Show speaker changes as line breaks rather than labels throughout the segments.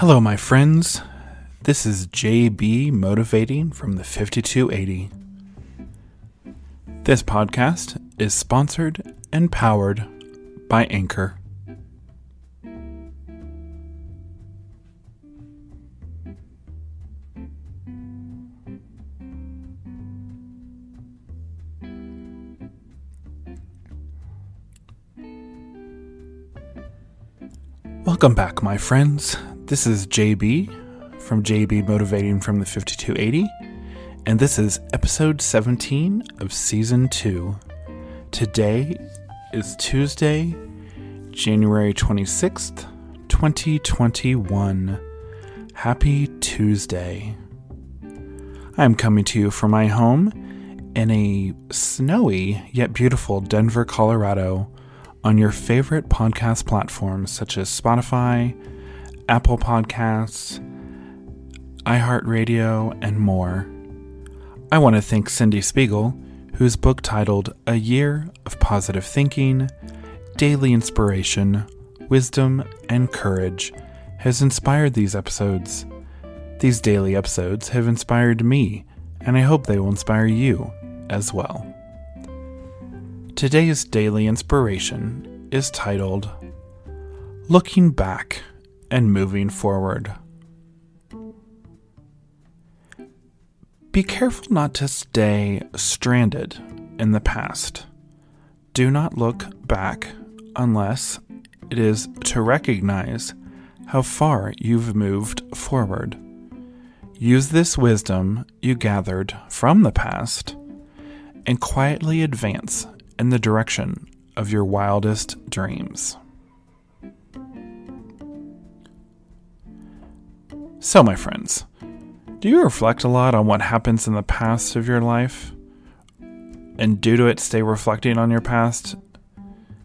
Hello, my friends. This is JB Motivating from the 5280. This podcast is sponsored and powered by Anchor. Welcome back, my friends. This is JB from JB Motivating from the 5280, and this is episode 17 of season 2. Today is Tuesday, January 26th, 2021. Happy Tuesday. I'm coming to you from my home in a snowy yet beautiful Denver, Colorado on your favorite podcast platforms such as Spotify, Apple Podcasts, iHeartRadio, and more. I want to thank Cyndie Spiegel, whose book titled A Year of Positive Thinking, Daily Inspiration, Wisdom, and Courage has inspired these episodes. These daily episodes have inspired me, and I hope they will inspire you as well. Today's daily inspiration is titled Looking Back and Moving Forward. Be careful not to stay stranded in the past. Do not look back unless it is to recognize how far you've moved forward. Use this wisdom you gathered from the past and quietly advance in the direction of your wildest dreams. So, my friends, do you reflect a lot on what happens in the past of your life? And due to it, stay reflecting on your past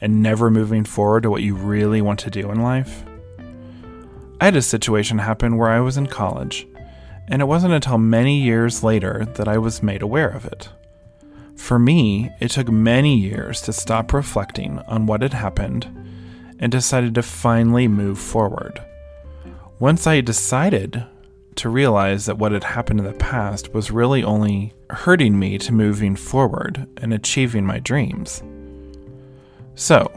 and never moving forward to what you really want to do in life? I had a situation happen where I was in college, and it wasn't until many years later that I was made aware of it. For me, it took many years to stop reflecting on what had happened and decided to finally move forward. Once I decided to realize that what had happened in the past was really only hurting me to moving forward and achieving my dreams. So,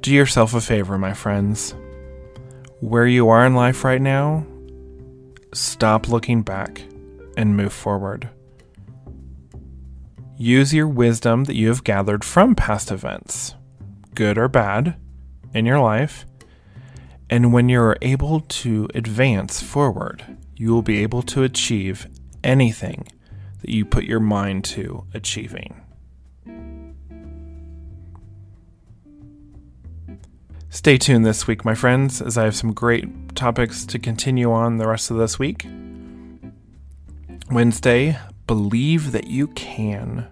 do yourself a favor, my friends. Where you are in life right now, stop looking back and move forward. Use your wisdom that you have gathered from past events, good or bad, in your life. And when you're able to advance forward, you will be able to achieve anything that you put your mind to achieving. Stay tuned this week, my friends, as I have some great topics to continue on the rest of this week. Wednesday, believe that you can.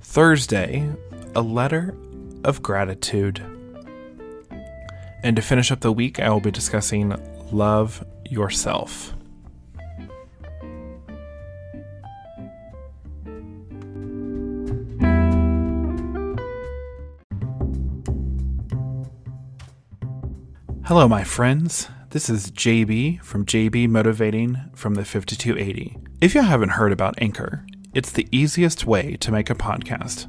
Thursday, a letter of gratitude. And to finish up the week, I will be discussing love yourself. Hello, my friends. This is JB from JB Motivating from the 5280. If you haven't heard about Anchor, it's the easiest way to make a podcast.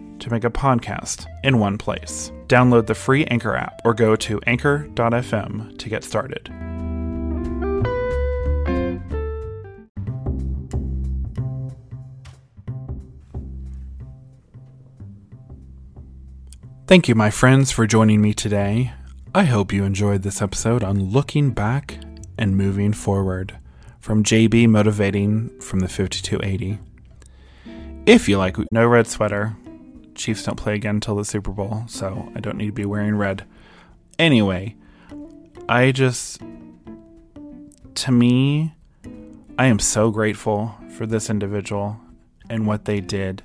to make a podcast in one place. Download the free Anchor app or go to anchor.fm to get started. Thank you, my friends, for joining me today. I hope you enjoyed this episode on looking back and moving forward from JB Motivating from the 5280. If you like no red sweater, Chiefs don't play again until the Super Bowl, so I don't need to be wearing red. Anyway, I just to me I am so grateful for this individual and what they did.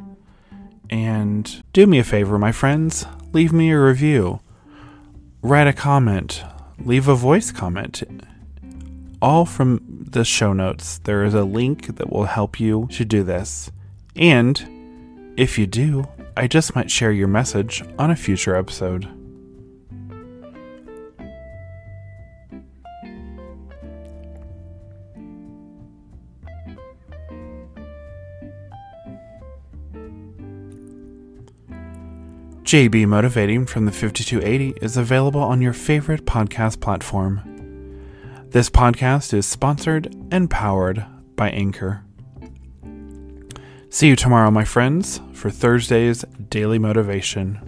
And do me a favor, my friends, leave me a review, write a comment, leave a voice comment. All from the show notes. There is a link that will help you to do this. And if you do, I just might share your message on a future episode. JB Motivating from the 5280 is available on your favorite podcast platform. This podcast is sponsored and powered by Anchor. See you tomorrow, my friends, for Thursday's Daily Motivation.